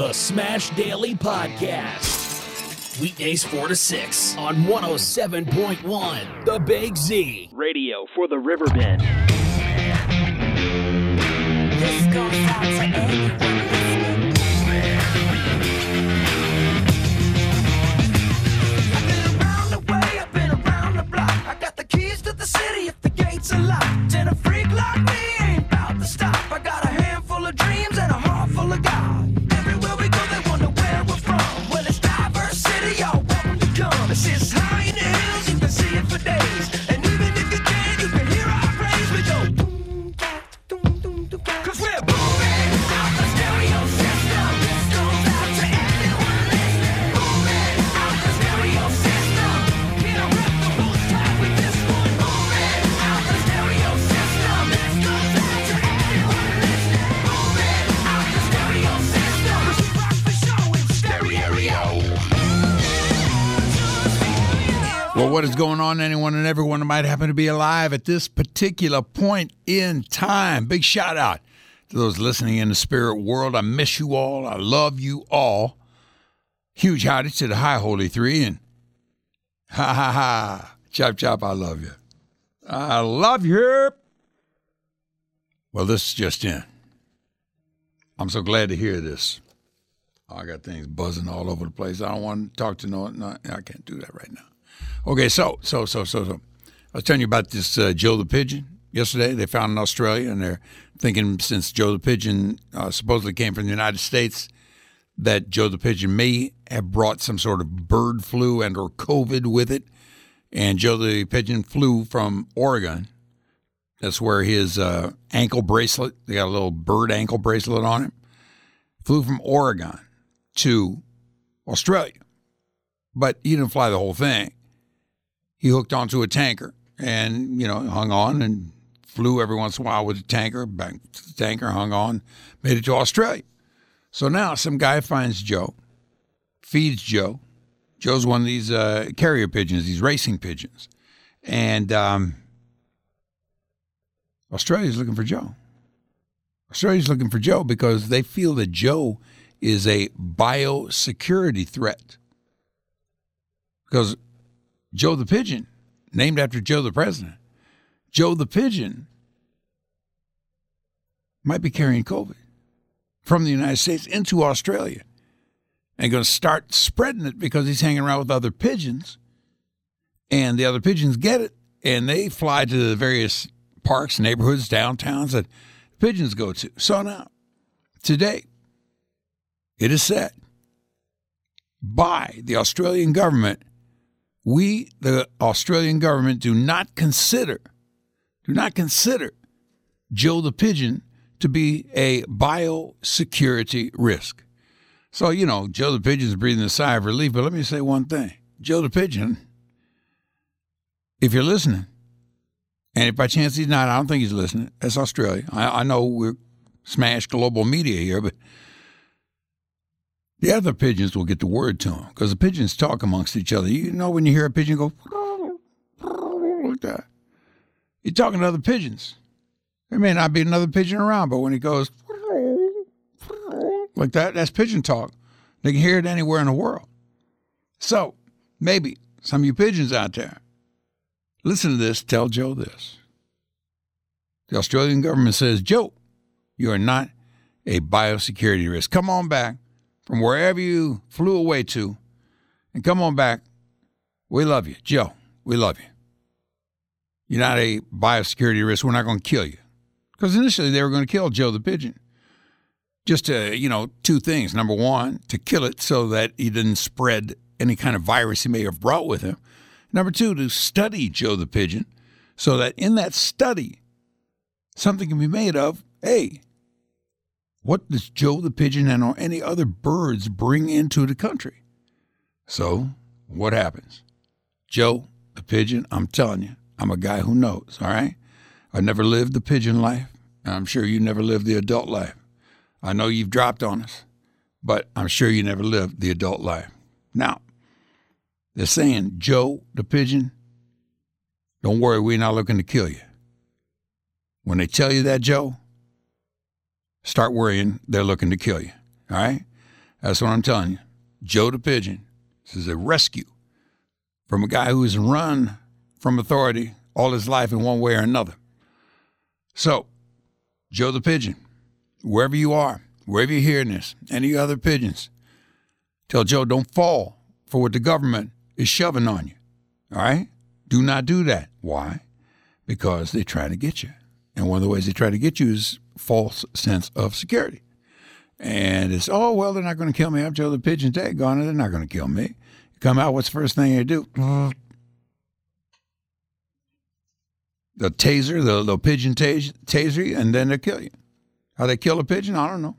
The Smash Daily Podcast. Weekdays 4 to 6 on 107.1 The Big Z. Radio for the Riverbend. This goes out to anyone what is going on, anyone and everyone that might happen to be alive at this particular point in time? Big shout out to those listening in the spirit world. I miss you all. I love you all. Huge howdy to the High Holy Three and ha ha ha. Chop chop, I love you. I love you. Well, this is just in. I'm so glad to hear this. I got things buzzing all over the place. I don't want to talk to no, no I can't do that right now. Okay, so so so so so. I was telling you about this uh, Joe the pigeon yesterday. They found in Australia, and they're thinking since Joe the pigeon uh, supposedly came from the United States, that Joe the pigeon may have brought some sort of bird flu and or COVID with it. And Joe the pigeon flew from Oregon. That's where his uh, ankle bracelet. They got a little bird ankle bracelet on it. Flew from Oregon to Australia, but he didn't fly the whole thing he hooked onto a tanker and you know hung on and flew every once in a while with the tanker the tanker hung on made it to australia. So now some guy finds joe feeds joe. Joe's one of these uh, carrier pigeons these racing pigeons. And um, australia's looking for joe. Australia's looking for joe because they feel that joe is a biosecurity threat. Because Joe the Pigeon, named after Joe the President, Joe the Pigeon might be carrying COVID from the United States into Australia and going to start spreading it because he's hanging around with other pigeons. And the other pigeons get it and they fly to the various parks, neighborhoods, downtowns that pigeons go to. So now, today, it is said by the Australian government we, the Australian government, do not consider, do not consider Joe the pigeon to be a biosecurity risk. So, you know, Joe the pigeon's breathing a sigh of relief, but let me say one thing. Joe the pigeon, if you're listening, and if by chance he's not, I don't think he's listening. That's Australia. I, I know we're smash global media here, but the other pigeons will get the word to them because the pigeons talk amongst each other. You know when you hear a pigeon go like that, you're talking to other pigeons. There may not be another pigeon around, but when he goes like that, that's pigeon talk. They can hear it anywhere in the world. So maybe some of you pigeons out there, listen to this. Tell Joe this. The Australian government says, Joe, you are not a biosecurity risk. Come on back from wherever you flew away to and come on back. We love you. Joe, we love you. You're not a biosecurity risk. We're not going to kill you. Because initially they were going to kill Joe the pigeon. Just to, you know, two things. Number one, to kill it so that he didn't spread any kind of virus he may have brought with him. Number two, to study Joe the pigeon so that in that study, something can be made of, hey, what does Joe the pigeon and or any other birds bring into the country? So, what happens? Joe the pigeon, I'm telling you, I'm a guy who knows, all right? I never lived the pigeon life, and I'm sure you never lived the adult life. I know you've dropped on us, but I'm sure you never lived the adult life. Now, they're saying, Joe the pigeon, don't worry, we're not looking to kill you. When they tell you that, Joe, start worrying they're looking to kill you. All right? That's what I'm telling you. Joe the Pigeon. This is a rescue from a guy who has run from authority all his life in one way or another. So, Joe the Pigeon, wherever you are, wherever you're hearing this, any other pigeons, tell Joe don't fall for what the government is shoving on you. All right? Do not do that. Why? Because they're trying to get you. And one of the ways they try to get you is false sense of security. And it's, oh, well, they're not going to kill me. I'm Joe the Pigeon. Tag gone. They're not going to kill me. Come out, what's the first thing they do? The taser, the, the pigeon tas- taser you, and then they kill you. How they kill a pigeon, I don't know.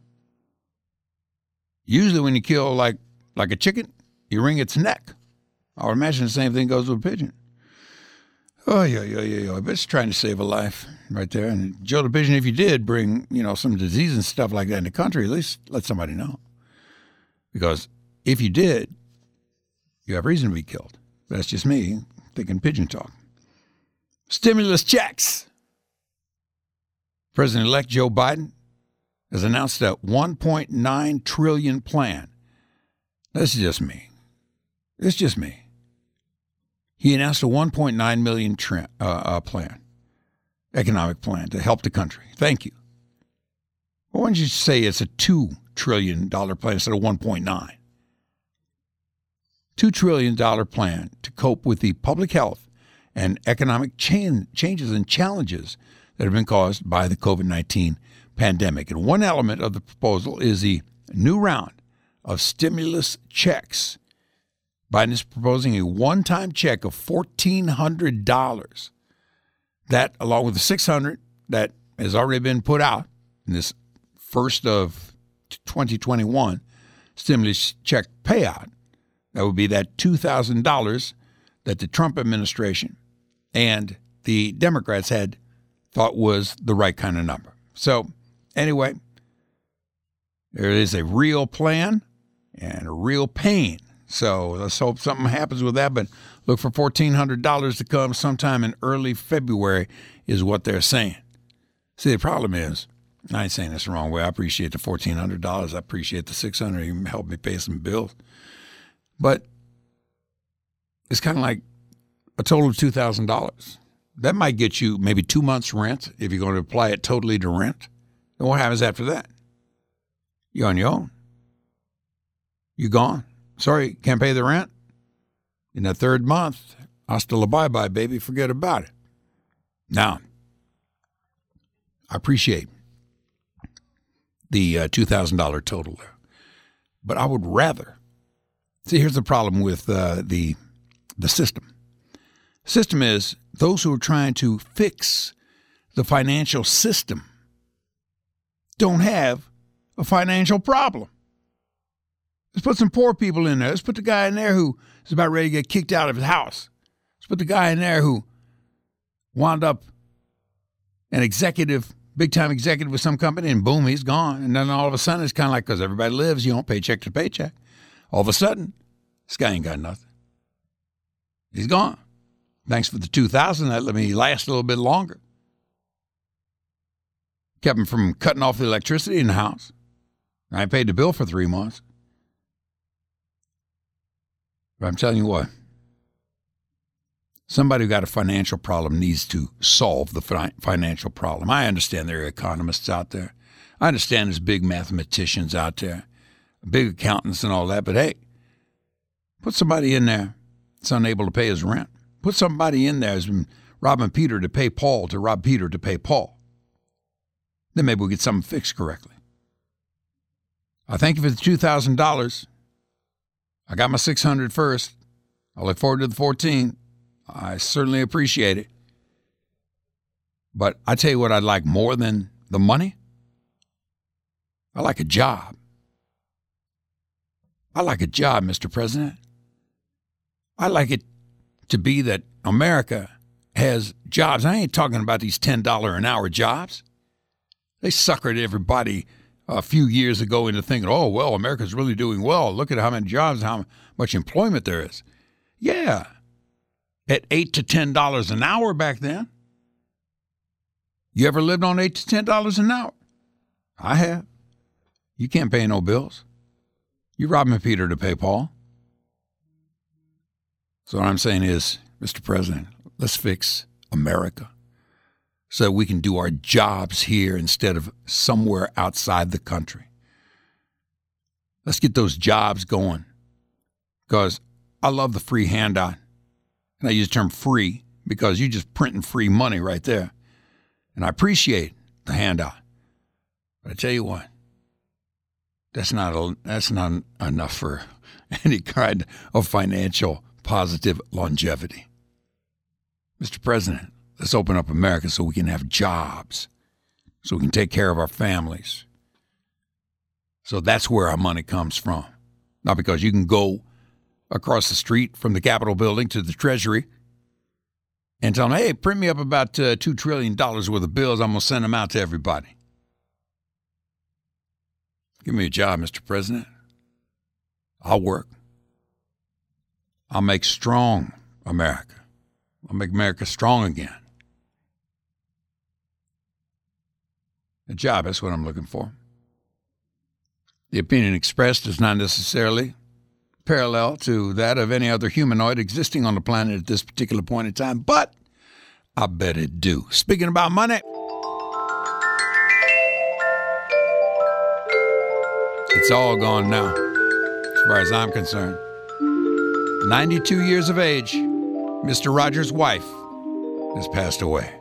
Usually, when you kill like like a chicken, you wring its neck. I would imagine the same thing goes with a pigeon. Oh yeah, yeah, yeah, yeah. But it's trying to save a life right there. And Joe the Pigeon, if you did bring, you know, some disease and stuff like that in the country, at least let somebody know. Because if you did, you have reason to be killed. That's just me thinking pigeon talk. Stimulus checks. President elect Joe Biden has announced a 1.9 trillion plan. That's just me. It's just me. He announced a 1.9 million tra- uh, uh, plan, economic plan to help the country. Thank you. Why don't you say it's a two trillion dollar plan instead of 1.9? Two trillion dollar plan to cope with the public health and economic chan- changes and challenges that have been caused by the COVID 19 pandemic. And one element of the proposal is the new round of stimulus checks. Biden is proposing a one time check of $1,400. That, along with the 600 that has already been put out in this first of 2021 stimulus check payout, that would be that $2,000 that the Trump administration and the Democrats had thought was the right kind of number. So, anyway, there is a real plan and a real pain. So let's hope something happens with that. But look for $1,400 to come sometime in early February, is what they're saying. See, the problem is, I ain't saying this the wrong way. I appreciate the $1,400. I appreciate the 600 You helped me pay some bills. But it's kind of like a total of $2,000. That might get you maybe two months' rent if you're going to apply it totally to rent. And what happens after that? You're on your own. You're gone. Sorry, can't pay the rent. In the third month, hasta la bye bye, baby. Forget about it. Now, I appreciate the uh, $2,000 total there. But I would rather see. Here's the problem with uh, the the system. System is those who are trying to fix the financial system don't have a financial problem. Let's put some poor people in there. Let's put the guy in there who is about ready to get kicked out of his house. Let's put the guy in there who wound up an executive, big time executive with some company, and boom, he's gone. And then all of a sudden, it's kind of like because everybody lives, you don't paycheck to paycheck. All of a sudden, this guy ain't got nothing. He's gone. Thanks for the 2000 That let me last a little bit longer. Kept him from cutting off the electricity in the house. I paid the bill for three months. But I'm telling you what, somebody who got a financial problem needs to solve the fi- financial problem. I understand there are economists out there. I understand there's big mathematicians out there, big accountants and all that. But hey, put somebody in there that's unable to pay his rent. Put somebody in there who's been robbing Peter to pay Paul to rob Peter to pay Paul. Then maybe we'll get something fixed correctly. I thank you for the $2,000. I got my 600 first. I look forward to the 14. I certainly appreciate it. But I tell you what I'd like more than the money. I like a job. I like a job, Mr. President. I like it to be that America has jobs. I ain't talking about these $10 an hour jobs. They suckered everybody a few years ago into thinking, oh, well, America's really doing well. Look at how many jobs, how much employment there is. Yeah, at 8 to $10 an hour back then. You ever lived on 8 to $10 an hour? I have. You can't pay no bills. You robbing Peter to pay Paul. So what I'm saying is, Mr. President, let's fix America so we can do our jobs here instead of somewhere outside the country. Let's get those jobs going because I love the free handout. And I use the term free because you're just printing free money right there. And I appreciate the handout. But I tell you what, that's not a, that's not enough for any kind of financial positive longevity. Mr. President, let's open up America so we can have jobs, so we can take care of our families. So that's where our money comes from. Not because you can go across the street from the Capitol building to the Treasury and tell them, hey, print me up about uh, $2 trillion worth of bills. I'm going to send them out to everybody. Give me a job, Mr. President. I'll work. I'll make strong America. I'll make America strong again. A job, that's what I'm looking for. The opinion expressed is not necessarily parallel to that of any other humanoid existing on the planet at this particular point in time, but I bet it do. Speaking about money, it's all gone now, as far as I'm concerned. 92 years of age, Mr. Rogers' wife has passed away.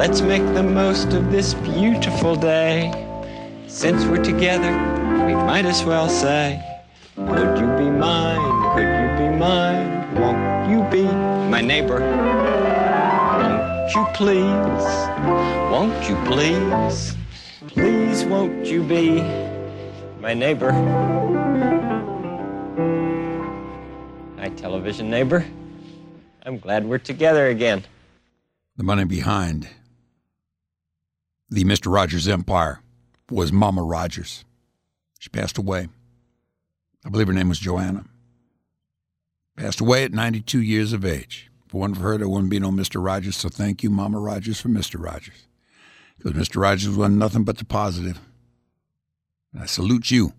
let's make the most of this beautiful day. Since we're together, we might as well say, Would you be mine? Could you be mine? Won't you be my neighbor? Won't you please? Won't you please? Please, won't you be my neighbor? Hi, television neighbor. I'm glad we're together again. The money behind the Mr. Rogers empire was Mama Rogers. She passed away. I believe her name was Joanna. Passed away at 92 years of age. If it wasn't for her, there wouldn't be no Mr. Rogers, so thank you, Mama Rogers, for Mr. Rogers. Because Mr. Rogers was nothing but the positive. And I salute you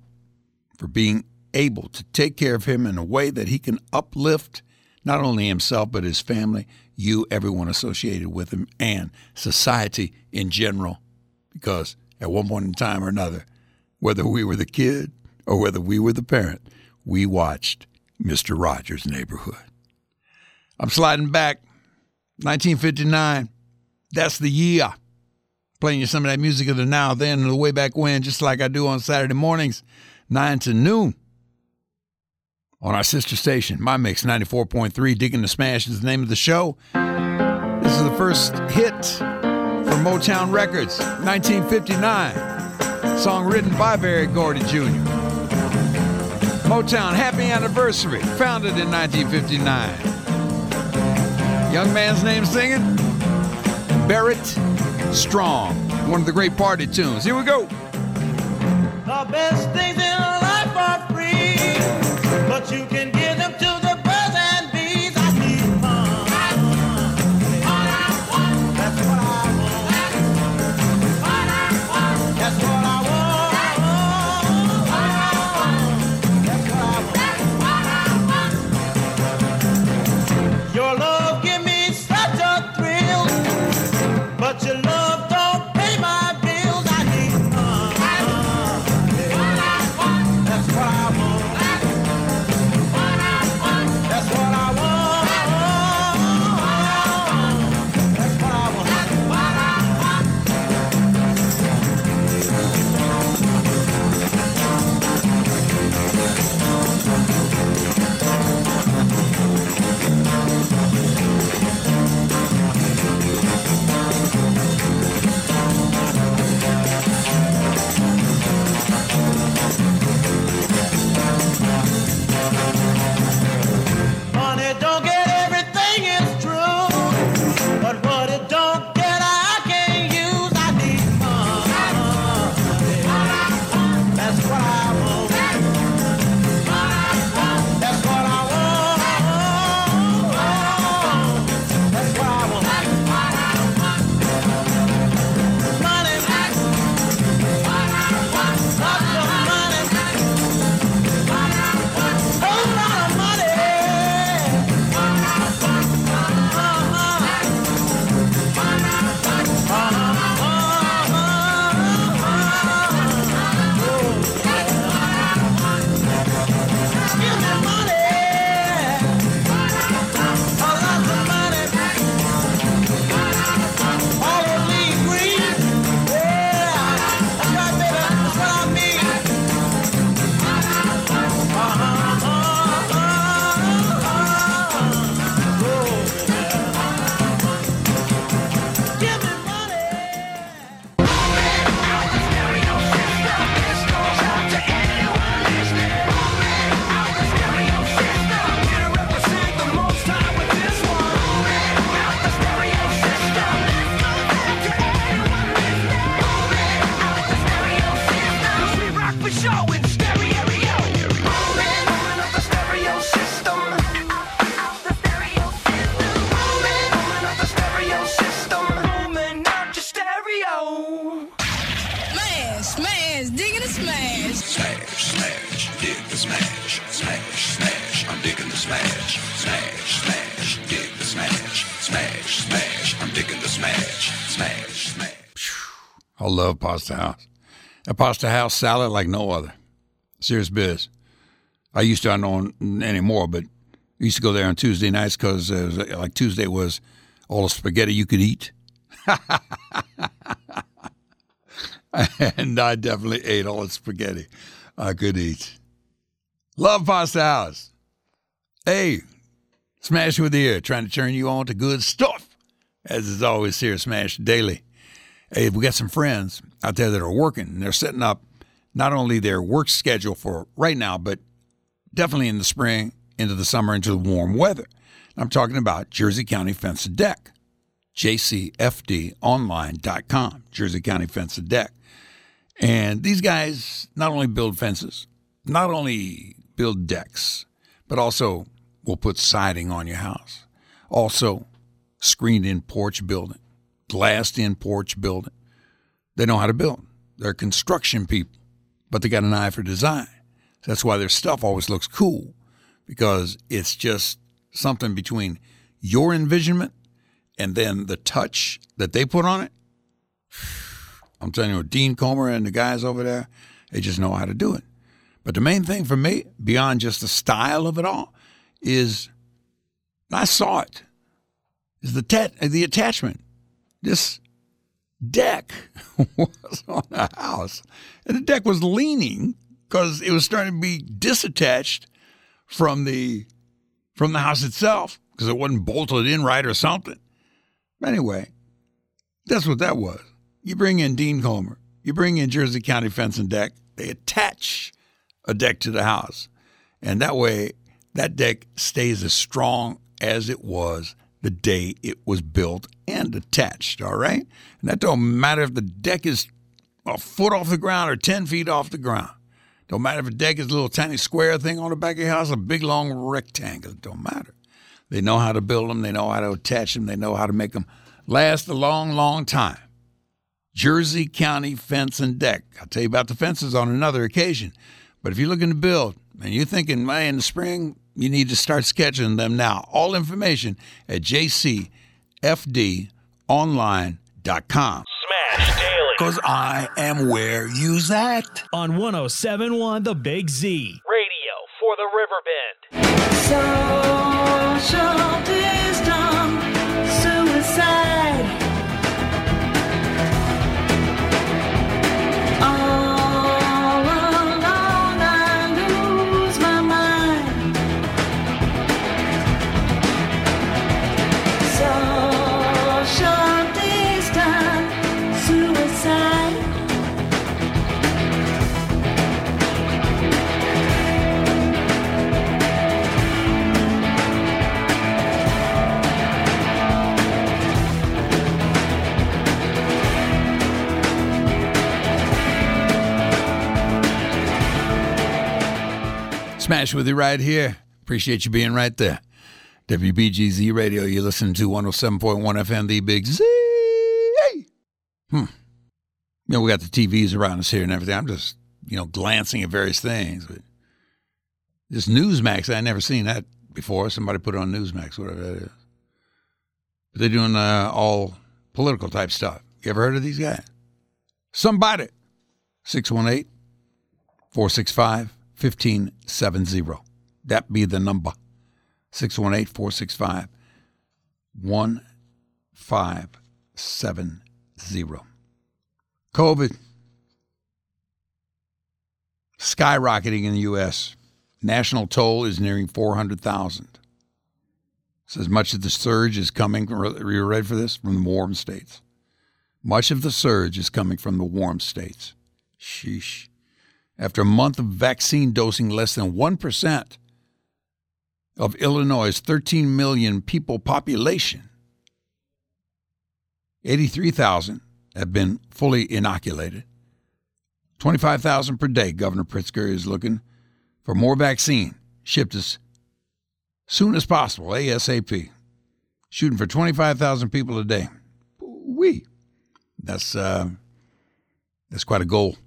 for being able to take care of him in a way that he can uplift not only himself, but his family, you, everyone associated with him, and society in general. Because at one point in time or another, whether we were the kid or whether we were the parent, we watched Mr. Rogers' Neighborhood. I'm sliding back, 1959. That's the year. Playing you some of that music of the now, then, and the way back when, just like I do on Saturday mornings, 9 to noon on our sister station, My Mix 94.3. Digging the Smash is the name of the show. This is the first hit from Motown Records, 1959. Song written by Berry Gordy Jr. Motown, happy anniversary, founded in 1959. Young man's name singing? Barrett Strong, one of the great party tunes. Here we go. The best things in but you can Pasta House salad like no other. Serious biz. I used to, I don't know anymore, but I used to go there on Tuesday nights because uh, like Tuesday was all the spaghetti you could eat. and I definitely ate all the spaghetti I could eat. Love Pasta House. Hey, Smash with the ear, trying to turn you on to good stuff, as is always here, Smash Daily. Hey, we got some friends out there that are working, and they're setting up not only their work schedule for right now, but definitely in the spring, into the summer, into the warm weather. I'm talking about Jersey County Fence and Deck, jcfdonline.com, Jersey County Fence and Deck. And these guys not only build fences, not only build decks, but also will put siding on your house. Also, screened in porch building, glassed in porch building. They know how to build. They're construction people, but they got an eye for design. That's why their stuff always looks cool because it's just something between your envisionment and then the touch that they put on it. I'm telling you, Dean Comer and the guys over there, they just know how to do it. But the main thing for me, beyond just the style of it all, is I saw it. Is the tat- the attachment. This deck was on a house, and the deck was leaning because it was starting to be disattached from the from the house itself because it wasn't bolted in right or something. Anyway, that's what that was. You bring in Dean Comer, you bring in Jersey County Fence and Deck, they attach a deck to the house. And that way, that deck stays as strong as it was the day it was built and attached, all right? And that don't matter if the deck is a foot off the ground or 10 feet off the ground. Don't matter if the deck is a little tiny square thing on the back of your house, a big long rectangle. It don't matter. They know how to build them. They know how to attach them. They know how to make them last a long, long time. Jersey County Fence and Deck. I'll tell you about the fences on another occasion. But if you're looking to build and you're thinking, man, in the spring, you need to start sketching them now. All information at jcfdonline.com. Smash Daily. Because I am where you's at. On 1071 The Big Z. Radio for the Riverbend. Social Smash with you right here. Appreciate you being right there. WBGZ Radio, you're listening to 107.1 FM, the Big Z. Hmm. You know, we got the TVs around us here and everything. I'm just, you know, glancing at various things. But this Newsmax, I never seen that before. Somebody put it on Newsmax, whatever that is. But they're doing uh, all political type stuff. You ever heard of these guys? Somebody. 618 465 1570. That be the number. 618 465 1570. COVID skyrocketing in the U.S. National toll is nearing 400,000. Says much of the surge is coming, are you ready for this? From the warm states. Much of the surge is coming from the warm states. Sheesh. After a month of vaccine dosing, less than 1% of Illinois' 13 million people population, 83,000 have been fully inoculated. 25,000 per day. Governor Pritzker is looking for more vaccine shipped as soon as possible, ASAP. Shooting for 25,000 people a day. We. That's uh, that's quite a goal.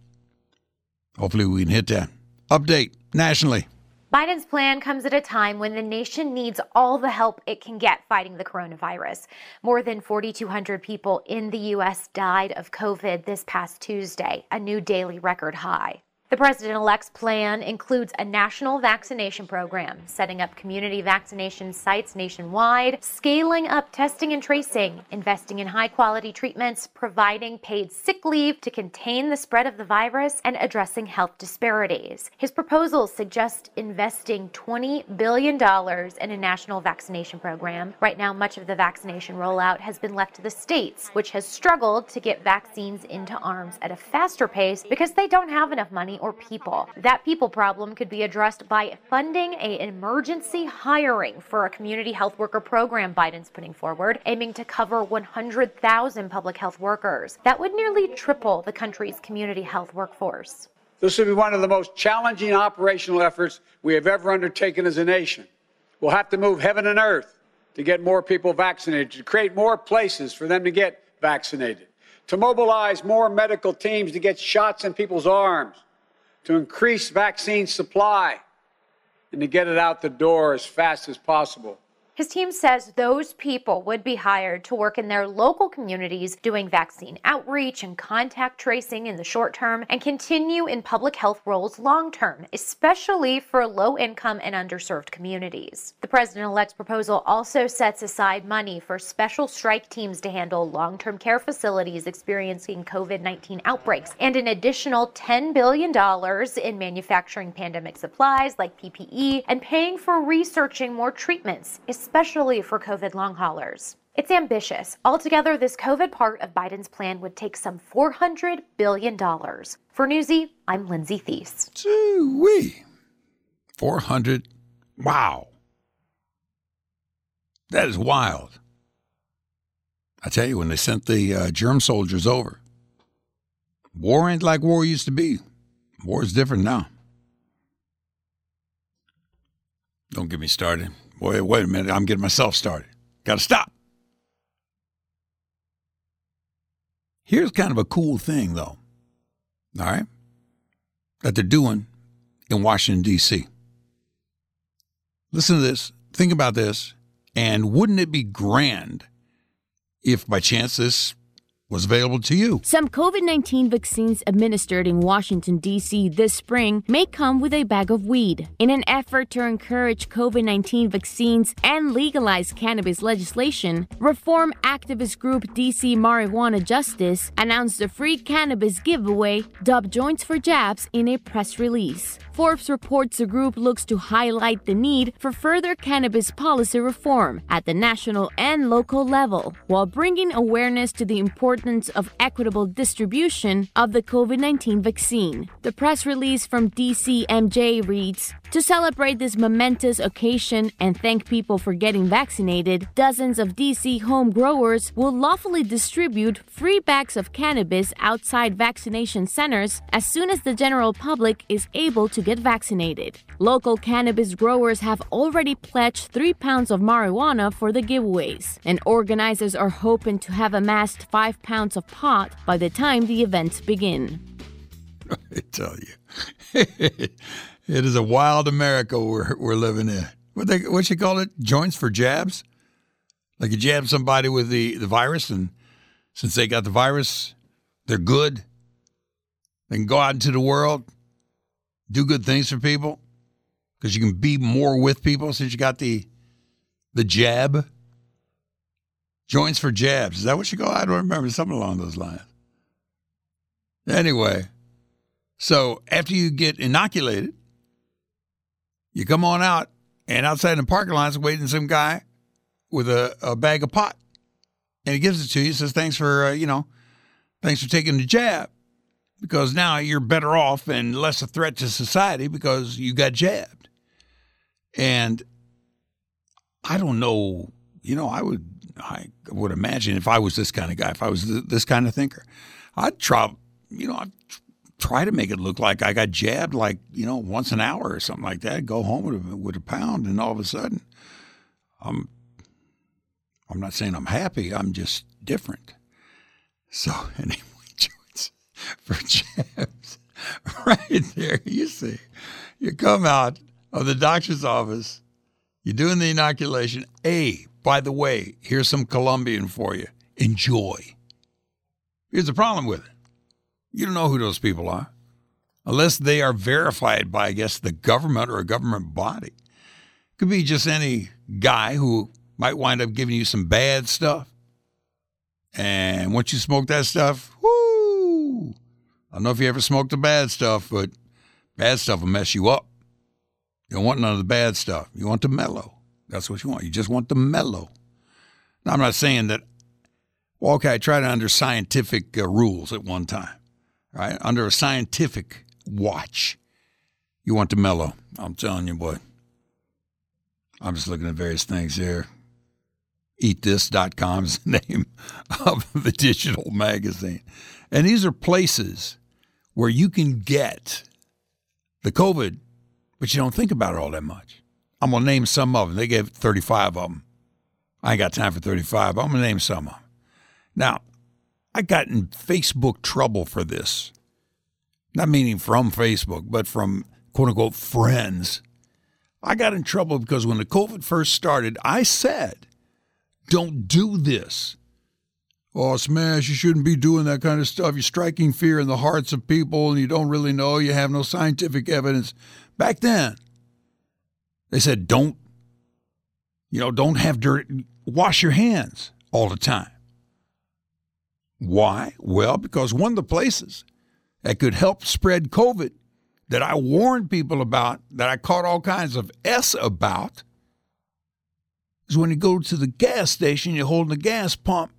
Hopefully we can hit that. Update nationally. Biden's plan comes at a time when the nation needs all the help it can get fighting the coronavirus. More than 4,200 people in the U.S. died of COVID this past Tuesday, a new daily record high. The president elect's plan includes a national vaccination program, setting up community vaccination sites nationwide, scaling up testing and tracing, investing in high quality treatments, providing paid sick leave to contain the spread of the virus, and addressing health disparities. His proposals suggest investing $20 billion in a national vaccination program. Right now, much of the vaccination rollout has been left to the states, which has struggled to get vaccines into arms at a faster pace because they don't have enough money or people. That people problem could be addressed by funding a emergency hiring for a community health worker program Biden's putting forward, aiming to cover 100,000 public health workers. That would nearly triple the country's community health workforce. This will be one of the most challenging operational efforts we have ever undertaken as a nation. We'll have to move heaven and earth to get more people vaccinated, to create more places for them to get vaccinated, to mobilize more medical teams to get shots in people's arms, to increase vaccine supply, and to get it out the door as fast as possible. His team says those people would be hired to work in their local communities doing vaccine outreach and contact tracing in the short term and continue in public health roles long term, especially for low income and underserved communities. The president elect's proposal also sets aside money for special strike teams to handle long term care facilities experiencing COVID 19 outbreaks and an additional $10 billion in manufacturing pandemic supplies like PPE and paying for researching more treatments especially for COVID long haulers. It's ambitious. Altogether, this COVID part of Biden's plan would take some $400 billion. For Newsy, I'm Lindsay Thies. Wee. 400. Wow. That is wild. I tell you, when they sent the uh, germ soldiers over, war ain't like war used to be. War is different now. Don't get me started. Wait, wait a minute. I'm getting myself started. Got to stop. Here's kind of a cool thing, though. All right? That they're doing in Washington, D.C. Listen to this. Think about this. And wouldn't it be grand if by chance this was available to you? Some COVID 19 vaccines administered in Washington, D.C. this spring may come with a bag of weed. In an effort to encourage COVID 19 vaccines and legalize cannabis legislation, reform activist group DC Marijuana Justice announced a free cannabis giveaway dubbed Joints for Jabs in a press release. Forbes reports the group looks to highlight the need for further cannabis policy reform at the national and local level, while bringing awareness to the importance of equitable distribution of the COVID 19 vaccine. The press release from DCMJ reads To celebrate this momentous occasion and thank people for getting vaccinated, dozens of DC home growers will lawfully distribute free bags of cannabis outside vaccination centers as soon as the general public is able to get vaccinated. Local cannabis growers have already pledged three pounds of marijuana for the giveaways, and organizers are hoping to have amassed five pounds of pot by the time the events begin. I tell you, it is a wild America we're, we're living in. What they what you call it? Joints for jabs? Like you jab somebody with the, the virus, and since they got the virus, they're good. They can go out into the world, do good things for people, because you can be more with people since you got the the jab. Joints for jabs. Is that what you call? I don't remember something along those lines. Anyway, so after you get inoculated, you come on out, and outside in the parking lot is waiting some guy with a, a bag of pot, and he gives it to you. Says thanks for uh, you know, thanks for taking the jab, because now you're better off and less a threat to society because you got jabbed. And I don't know, you know, I would I would imagine if I was this kind of guy, if I was th- this kind of thinker, I'd try, you know, I'd try to make it look like I got jabbed like, you know, once an hour or something like that. Go home with a, with a pound, and all of a sudden, I'm, I'm not saying I'm happy. I'm just different. So anyway, joints for jabs, right there. You see, you come out of the doctor's office, you're doing the inoculation. Hey, by the way, here's some Colombian for you. Enjoy. Here's the problem with it. You don't know who those people are unless they are verified by, I guess, the government or a government body. Could be just any guy who might wind up giving you some bad stuff. And once you smoke that stuff, whoo! I don't know if you ever smoked the bad stuff, but bad stuff will mess you up. You don't want none of the bad stuff. You want the mellow. That's what you want. You just want the mellow. Now, I'm not saying that, well, okay, I tried it under scientific uh, rules at one time, right? Under a scientific watch, you want the mellow. I'm telling you, boy. I'm just looking at various things here. EatThis.com is the name of the digital magazine. And these are places where you can get the COVID, but you don't think about it all that much. I'm going to name some of them. They gave 35 of them. I ain't got time for 35. I'm going to name some of them. Now, I got in Facebook trouble for this. Not meaning from Facebook, but from quote unquote friends. I got in trouble because when the COVID first started, I said, don't do this. Oh, Smash, you shouldn't be doing that kind of stuff. You're striking fear in the hearts of people and you don't really know. You have no scientific evidence. Back then, they said, don't, you know, don't have dirt. Wash your hands all the time. Why? Well, because one of the places that could help spread COVID that I warned people about, that I caught all kinds of S about, is when you go to the gas station, you're holding the gas pump,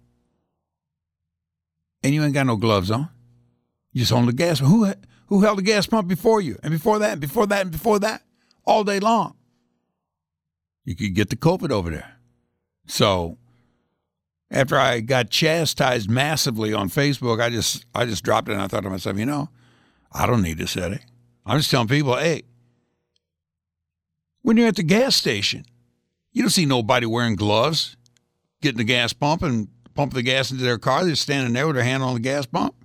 and you ain't got no gloves on. You just holding the gas. Who who held the gas pump before you, and before that, and before that, and before that, all day long? You could get the COVID over there. So after I got chastised massively on Facebook, I just I just dropped it and I thought to myself, you know, I don't need this headache. I'm just telling people, hey, when you're at the gas station, you don't see nobody wearing gloves, getting the gas pump and pumping the gas into their car. They're standing there with their hand on the gas pump.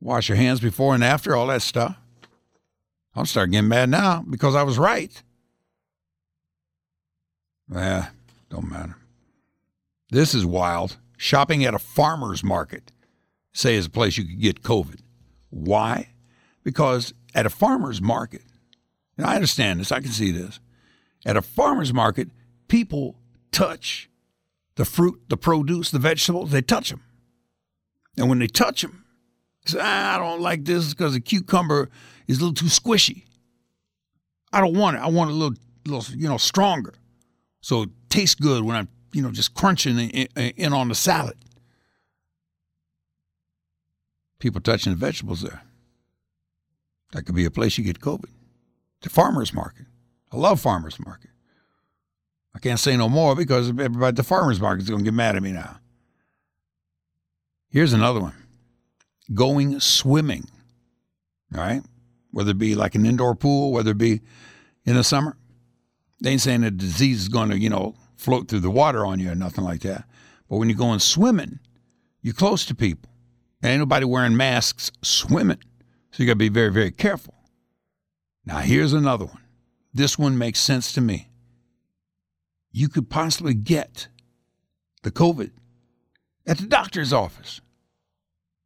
Wash your hands before and after, all that stuff. I'm starting getting mad now because I was right. Yeah, don't matter. This is wild. Shopping at a farmer's market, say, is a place you could get COVID. Why? Because at a farmer's market, and I understand this, I can see this. At a farmer's market, people touch the fruit, the produce, the vegetables, they touch them. And when they touch them, they say, ah, I don't like this because the cucumber is a little too squishy. I don't want it. I want it a little, little, you know, stronger. So it tastes good when I'm, you know, just crunching in, in on the salad. People touching the vegetables there. That could be a place you get COVID. The farmer's market. I love farmer's market. I can't say no more because everybody at the farmer's market is going to get mad at me now. Here's another one going swimming. All right? Whether it be like an indoor pool, whether it be in the summer. They ain't saying the disease is going to, you know, float through the water on you or nothing like that. But when you're going swimming, you're close to people. And ain't nobody wearing masks swimming. So you got to be very, very careful. Now, here's another one. This one makes sense to me. You could possibly get the COVID at the doctor's office,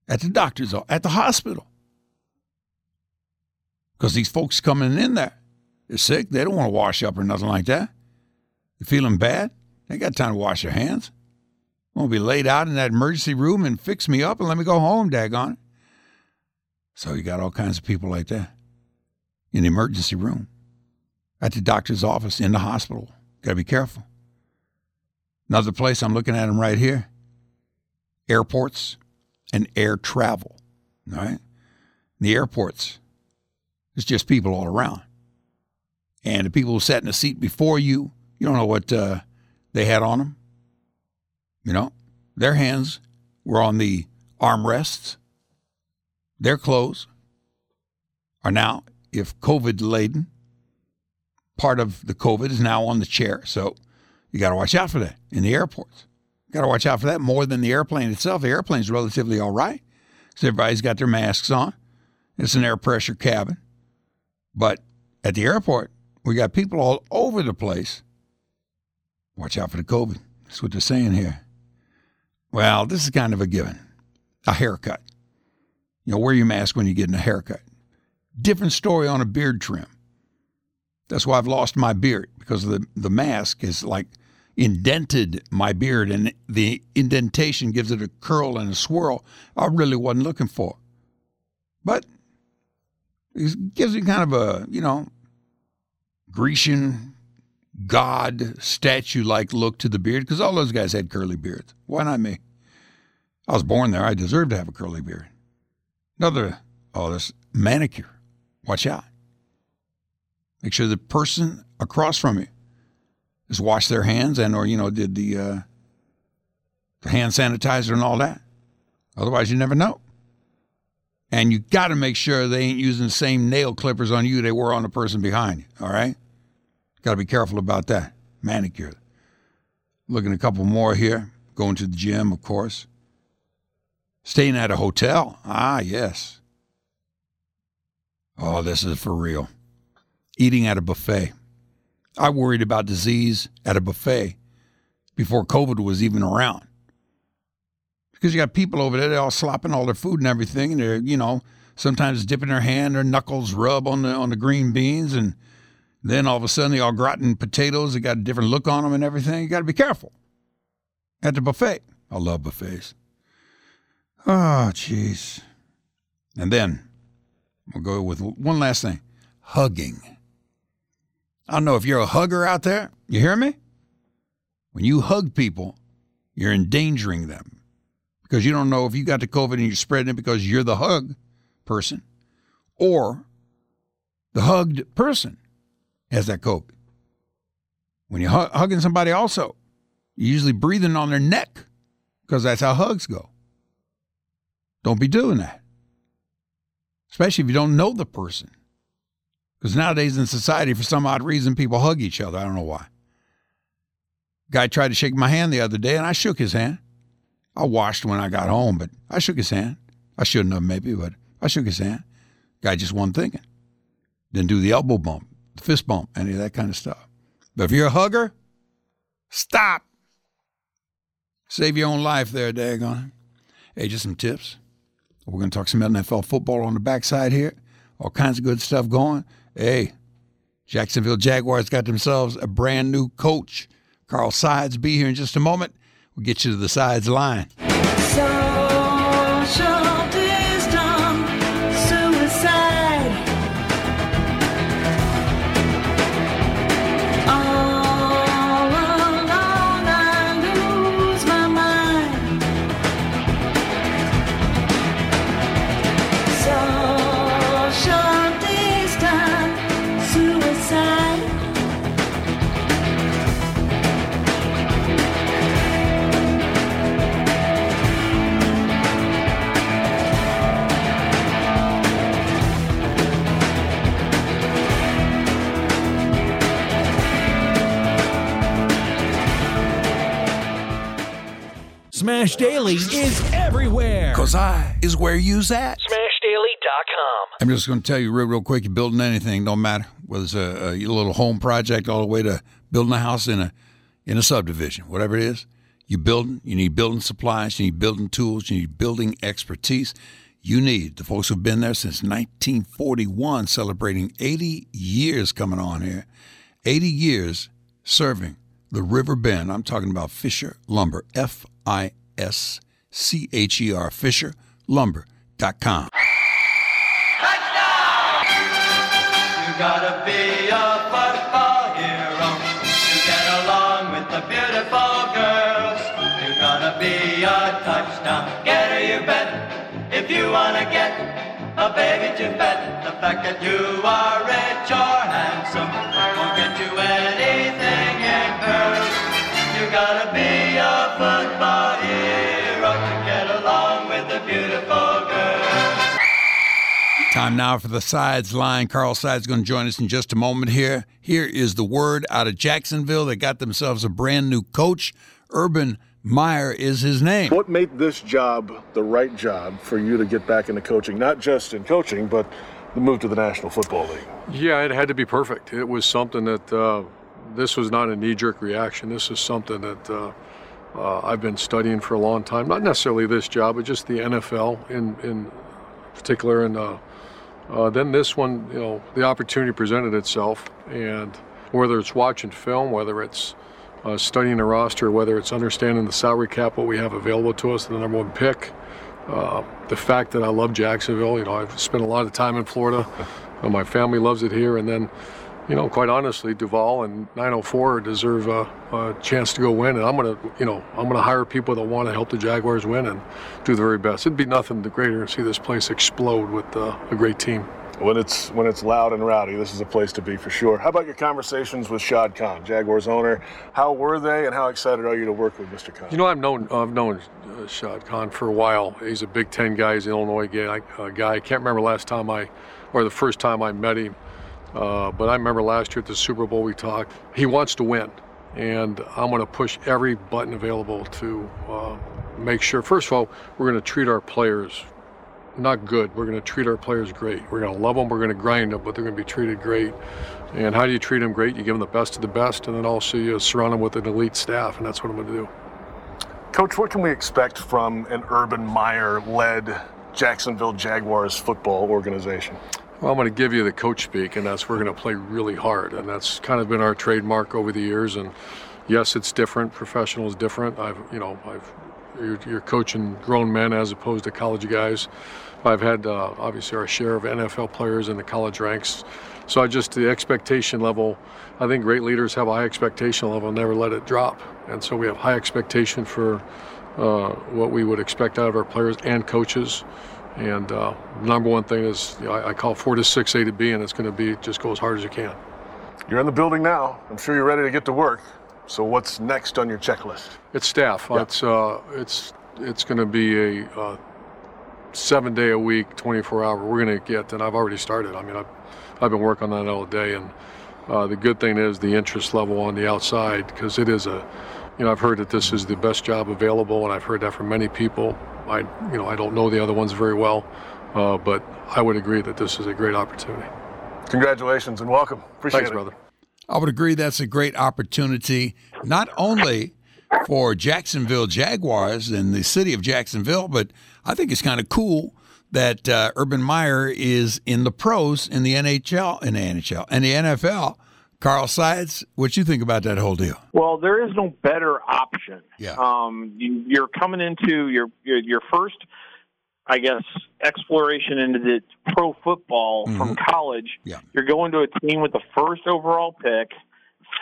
at the doctor's office, at the hospital. Because these folks coming in there, they're sick. They don't want to wash up or nothing like that. They're feeling bad. They got time to wash their hands. Won't be laid out in that emergency room and fix me up and let me go home, daggone. So you got all kinds of people like that in the emergency room, at the doctor's office, in the hospital. Got to be careful. Another place I'm looking at them right here airports and air travel. All right. The airports, it's just people all around. And the people who sat in the seat before you, you don't know what uh, they had on them. You know, their hands were on the armrests. Their clothes are now, if COVID laden, part of the COVID is now on the chair. So you got to watch out for that in the airports. Got to watch out for that more than the airplane itself. The airplane's relatively all right because everybody's got their masks on. It's an air pressure cabin. But at the airport, we got people all over the place. Watch out for the COVID. That's what they're saying here. Well, this is kind of a given. A haircut. You know, wear your mask when you're getting a haircut. Different story on a beard trim. That's why I've lost my beard because the, the mask is like indented my beard and the indentation gives it a curl and a swirl I really wasn't looking for. But it gives you kind of a, you know, Grecian god statue like look to the beard because all those guys had curly beards. Why not me? I was born there. I deserve to have a curly beard. Another, oh, this manicure. Watch out. Make sure the person across from you has washed their hands and or, you know, did the, uh, the hand sanitizer and all that. Otherwise, you never know. And you got to make sure they ain't using the same nail clippers on you they were on the person behind you. All right? Got to be careful about that. Manicure. Looking a couple more here. Going to the gym, of course. Staying at a hotel. Ah, yes. Oh, this is for real. Eating at a buffet. I worried about disease at a buffet before COVID was even around. Because you got people over there, they're all slopping all their food and everything, and they're, you know, sometimes dipping their hand, their knuckles rub on the on the green beans, and then all of a sudden they au gratin potatoes, they got a different look on them and everything. You got to be careful at the buffet. I love buffets. Oh, jeez. And then we'll go with one last thing hugging. I don't know if you're a hugger out there. You hear me? When you hug people, you're endangering them because you don't know if you got the COVID and you're spreading it because you're the hug person or the hugged person has that COVID. When you're hu- hugging somebody, also, you're usually breathing on their neck because that's how hugs go. Don't be doing that, especially if you don't know the person. Because nowadays in society, for some odd reason, people hug each other. I don't know why. Guy tried to shake my hand the other day, and I shook his hand. I washed when I got home, but I shook his hand. I shouldn't have, maybe, but I shook his hand. Guy just wasn't thinking. Didn't do the elbow bump, the fist bump, any of that kind of stuff. But if you're a hugger, stop. Save your own life there, daggone. Hey, just some tips. We're going to talk some NFL football on the backside here. All kinds of good stuff going. Hey, Jacksonville Jaguars got themselves a brand new coach. Carl Sides be here in just a moment. Get you to the sides line. Daily is everywhere. Because I is where you's at. SmashDaily.com. I'm just going to tell you real, real quick. You're building anything, don't matter whether it's a, a little home project all the way to building a house in a in a subdivision, whatever it is. You building, you need building supplies, you need building tools, you need building expertise. You need the folks who've been there since 1941, celebrating 80 years coming on here. 80 years serving the River Bend. I'm talking about Fischer Lumber, F I S C H E R, FischerLumber.com. You gotta be a football hero to get along with the beautiful girls. You gotta be a touchdown getter, you bet. If you wanna get a baby to bet, the fact that you are rich or handsome won't get you anything in girls. You gotta be a football Time now for the sides line. Carl Sides going to join us in just a moment here. Here is the word out of Jacksonville. They got themselves a brand new coach. Urban Meyer is his name. What made this job the right job for you to get back into coaching? Not just in coaching, but the move to the National Football League. Yeah, it had to be perfect. It was something that uh, this was not a knee-jerk reaction. This is something that uh, uh, I've been studying for a long time. Not necessarily this job, but just the NFL in in particular. And uh, uh, then this one, you know, the opportunity presented itself, and whether it's watching film, whether it's uh, studying the roster, whether it's understanding the salary cap, what we have available to us, the number one pick. Uh, the fact that I love Jacksonville, you know, I've spent a lot of time in Florida. Uh, my family loves it here, and then, you know, quite honestly, Duval and 904 deserve a, a chance to go win. And I'm gonna, you know, I'm gonna hire people that want to help the Jaguars win and do the very best. It'd be nothing the greater to see this place explode with uh, a great team. When it's when it's loud and rowdy, this is a place to be for sure. How about your conversations with Shad Khan, Jaguars owner? How were they, and how excited are you to work with Mr. Khan? You know, I've known I've known uh, Shad Khan for a while. He's a Big Ten guy. He's an Illinois guy. Uh, guy. I can't remember last time I, or the first time I met him, uh, but I remember last year at the Super Bowl we talked. He wants to win, and I'm going to push every button available to uh, make sure. First of all, we're going to treat our players not good. We're going to treat our players great. We're going to love them. We're going to grind them, but they're going to be treated great. And how do you treat them great? You give them the best of the best, and then also you surround them with an elite staff, and that's what I'm going to do. Coach, what can we expect from an Urban Meyer-led Jacksonville Jaguars football organization? Well, I'm going to give you the coach speak, and that's we're going to play really hard, and that's kind of been our trademark over the years. And yes, it's different. Professional is different. I've, you know, I've you're, you're coaching grown men as opposed to college guys. I've had uh, obviously our share of NFL players in the college ranks. So I just the expectation level. I think great leaders have a high expectation level, never let it drop. And so we have high expectation for uh, what we would expect out of our players and coaches. And uh, number one thing is you know, I, I call four to six, A to B, and it's going to be just go as hard as you can. You're in the building now. I'm sure you're ready to get to work. So what's next on your checklist? It's staff. It's uh, it's it's going to be a uh, seven day a week, 24 hour. We're going to get, and I've already started. I mean, I've I've been working on that all day, and uh, the good thing is the interest level on the outside because it is a, you know, I've heard that this is the best job available, and I've heard that from many people. I you know I don't know the other ones very well, uh, but I would agree that this is a great opportunity. Congratulations and welcome. Appreciate Thanks, it. brother. I would agree that's a great opportunity, not only for Jacksonville Jaguars and the city of Jacksonville, but I think it's kind of cool that uh, Urban Meyer is in the pros in the NHL, in the NHL, and the NFL. Carl Sides, what you think about that whole deal? Well, there is no better option. Yeah. Um, you, you're coming into your, your your first, I guess, exploration into the pro football from college. Yeah. You're going to a team with the first overall pick,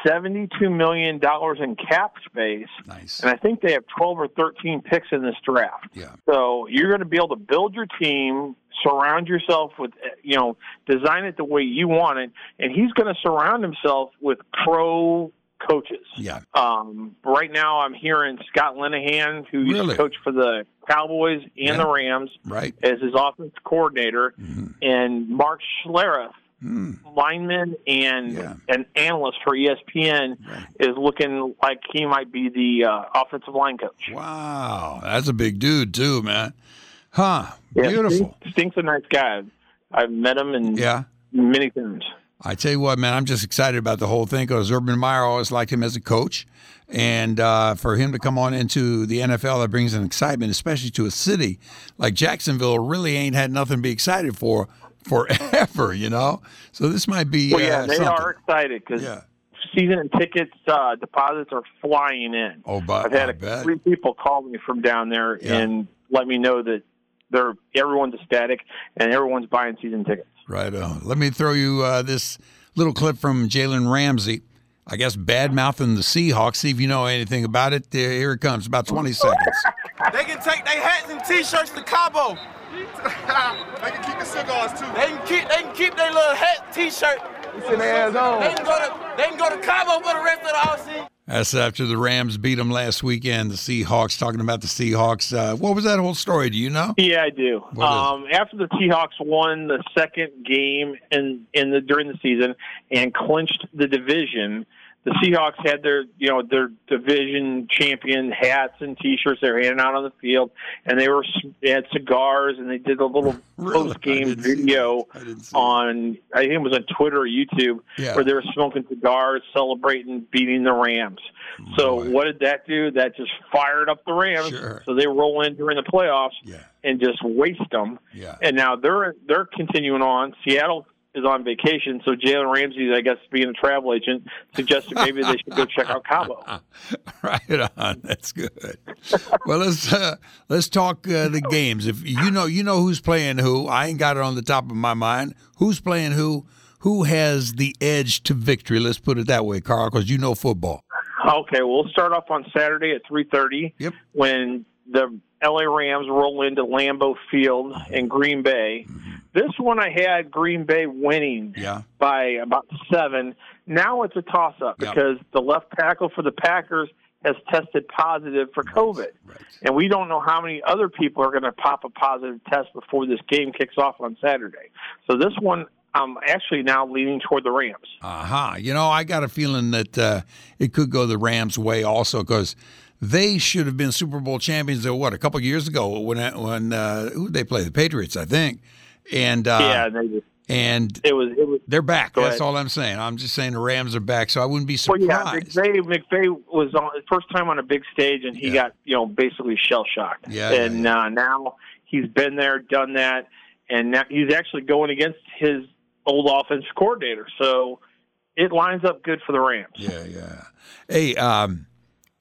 seventy-two million dollars in cap space, nice. and I think they have twelve or thirteen picks in this draft. Yeah. So you're going to be able to build your team, surround yourself with, you know, design it the way you want it, and he's going to surround himself with pro coaches. Yeah. Um, right now, I'm hearing Scott Linehan, who used to coach for the Cowboys and Yeah. the Rams, Right. as his offense coordinator, and Mark Schlereth, Hmm. lineman and an analyst for ESPN, is looking like he might be the uh, offensive line coach. Wow, that's a big dude too, man. Huh? Yeah, Beautiful. Stink- Stink's a nice guy. I've met him and Yeah. many times. I tell you what, man, I'm just excited about the whole thing because Urban Meyer always liked him as a coach, and uh, for him to come on into the NFL, that brings an excitement, especially to a city like Jacksonville. Really ain't had nothing to be excited for forever, you know. So this might be Well, yeah, uh, they something. are excited because season tickets uh, deposits are flying in. Oh, but I've had I a, bet. three people call me from down there Yeah. and let me know that they're everyone's ecstatic and everyone's buying season tickets. Right on. Let me throw you uh, this little clip from Jalen Ramsey. I guess bad mouthing the Seahawks. See if you know anything about it. There, here it comes. About 20 seconds. They can take their hats and t-shirts to Cabo. They can keep the cigars too. They can keep they can keep their little hat t-shirt Send their ass home. They can go to they can go to Cabo for the rest of the offseason. That's after the Rams beat them last weekend. The Seahawks. Talking about the Seahawks. Uh, what was that whole story? Do you know? Yeah, I do. What is Um, after the Seahawks won the second game in in the during the season and clinched the division, the Seahawks had their you know their division champion hats and T-shirts they were handing out on the field, and they were they had cigars and they did a little post game video on I think it was on Twitter or YouTube Yeah. where they were smoking cigars, celebrating beating the Rams. So what did that do? That just fired up the Rams. So they roll in during the playoffs and just waste them. Yeah. And now they're they're continuing on. Seattle is on vacation, so Jalen Ramsey, I guess, being a travel agent, suggested maybe they should go check out Cabo. right on. That's good. well, let's uh, let's talk uh, the games. If you know, you know who's playing who. I ain't got it on the top of my mind. Who's playing who? Who has the edge to victory? Let's put it that way, Carl, because you know football. Okay, well, we'll start off on Saturday at 3:30 Yep. when the LA Rams roll into Lambeau Field in Green Bay. This one I had Green Bay winning Yeah. by about seven. Now it's a toss up Yeah. because the left tackle for the Packers has tested positive for COVID. And we don't know how many other people are going to pop a positive test before this game kicks off on Saturday. So this one, I'm actually now leaning toward the Rams. Aha. You know, I got a feeling that uh, it could go the Rams' way also because they should have been Super Bowl champions. uh, What a couple years ago when when uh, who they play the Patriots, I think, and uh, yeah, they just, and it was it was they're back. That's ahead. all I'm saying. I'm just saying the Rams are back, so I wouldn't be Well, surprised. yeah, McVay, McVay was on first time on a big stage, and he got you know basically shell shocked. Yeah, yeah, and Uh, now he's been there, done that, and now he's actually going against his old offensive coordinator. So it lines up good for the Rams. Yeah, yeah. Hey, um,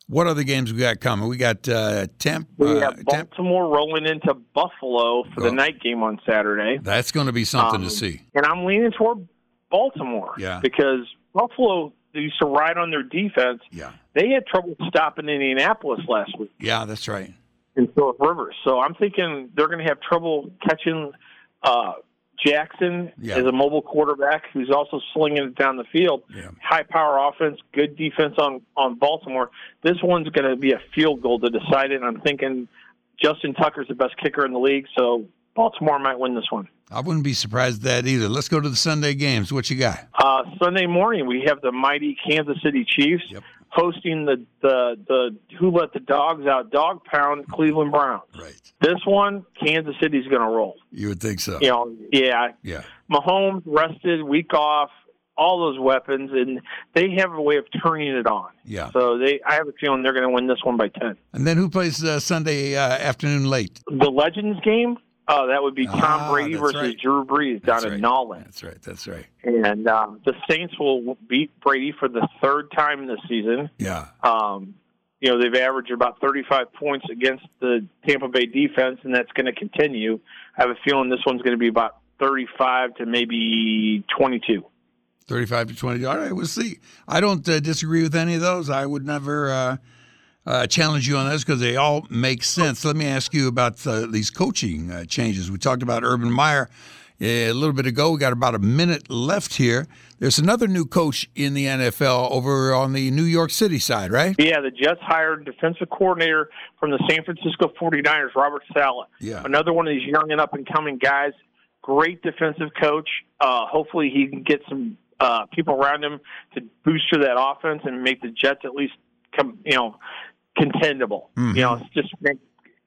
what other games we got coming? We got uh, Temp. We uh, have Baltimore rolling into Buffalo for the Oh. night game on Saturday. That's going to be something Um, to see. And I'm leaning toward Baltimore. Yeah. Because Buffalo they used to ride on their defense. Yeah. They had trouble stopping Indianapolis last week. Yeah, that's right. in Philip Rivers. So I'm thinking they're going to have trouble catching uh, Jackson Yeah. as a mobile quarterback who's also slinging it down the field. High power offense, good defense on on Baltimore. This one's going to be a field goal to decide it. I'm thinking Justin Tucker's the best kicker in the league, so Baltimore might win this one. I wouldn't be surprised at that either. Let's go to the Sunday games. What you got? Uh, Sunday morning, we have the mighty Kansas City Chiefs hosting the, the the Who Let the Dogs Out Dog Pound Cleveland Browns. Right. This one, Kansas City's going to roll. You would think so. You know, yeah. Yeah. Mahomes rested, week off, all those weapons, and they have a way of turning it on. Yeah. So they, I have a feeling they're going to win this one by ten. And then who plays uh, Sunday uh, afternoon late? The Legends game, uh, that would be Tom Ah, Brady versus right. Drew Brees down That's in right. Nolan. That's right. That's right. And um, the Saints will beat Brady for the third time this season. Yeah. Um, you know, they've averaged about 35 points against the Tampa Bay defense, and that's going to continue. I have a feeling this one's going to be about 35 to maybe 22. 35 to 20. All right, we'll see. I don't uh, disagree with any of those. I would never uh, uh, challenge you on those because they all make sense. Let me ask you about uh, these coaching uh, changes. We talked about Urban Meyer uh, a little bit ago. We got about a minute left here. There's another new coach in the NFL over on the New York City side, right? Yeah, the Jets hired defensive coordinator from the San Francisco 49ers, Robert Saleh. Yeah. Another one of these young and up and coming guys. Great defensive coach. Uh, hopefully, he can get some uh, people around him to booster that offense and make the Jets at least come, you know, contendable. Mhm. You know, it's just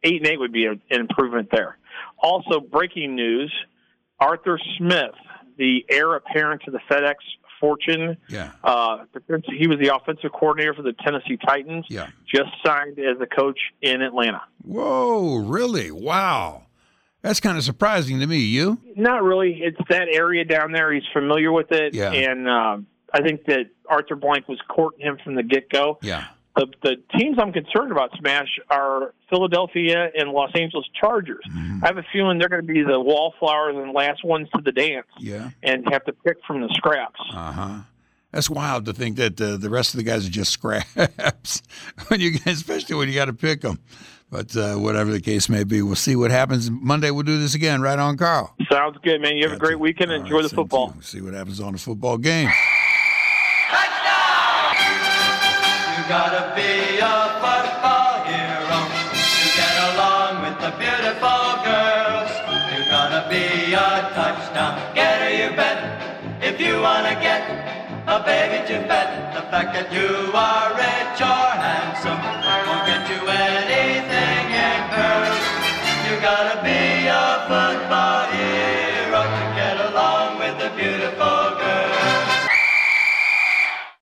eight and eight would be an improvement there. Also, breaking news: Arthur Smith, the heir apparent to the FedEx fortune, Yeah. uh, he was the offensive coordinator for the Tennessee Titans. Yeah. Just signed as a coach in Atlanta. Whoa, really? Wow. That's kind of surprising to me. You? Not really. It's that area down there. He's familiar with it, Yeah. and um, I think that Arthur Blank was courting him from the get go. Yeah. The, the teams I'm concerned about, Smash, are Philadelphia and Los Angeles Chargers. Mm-hmm. I have a feeling they're going to be the wallflowers and last ones to the dance Yeah. and have to pick from the scraps. Uh huh. That's wild to think that uh, the rest of the guys are just scraps when you, especially when you got to pick them. But uh, whatever the case may be, we'll see what happens. Monday, we'll do this again, right on, Carl. Sounds good, man. You have a great weekend. Enjoy the football. See what happens on the football game. Gotta be a football hero to get along with the beautiful girls. You gotta be a touchdown getter, you bet. If you wanna get a baby to bet, the fact that you are rich or handsome won't get you anything in curls. You gotta be a football hero to get along with the beautiful.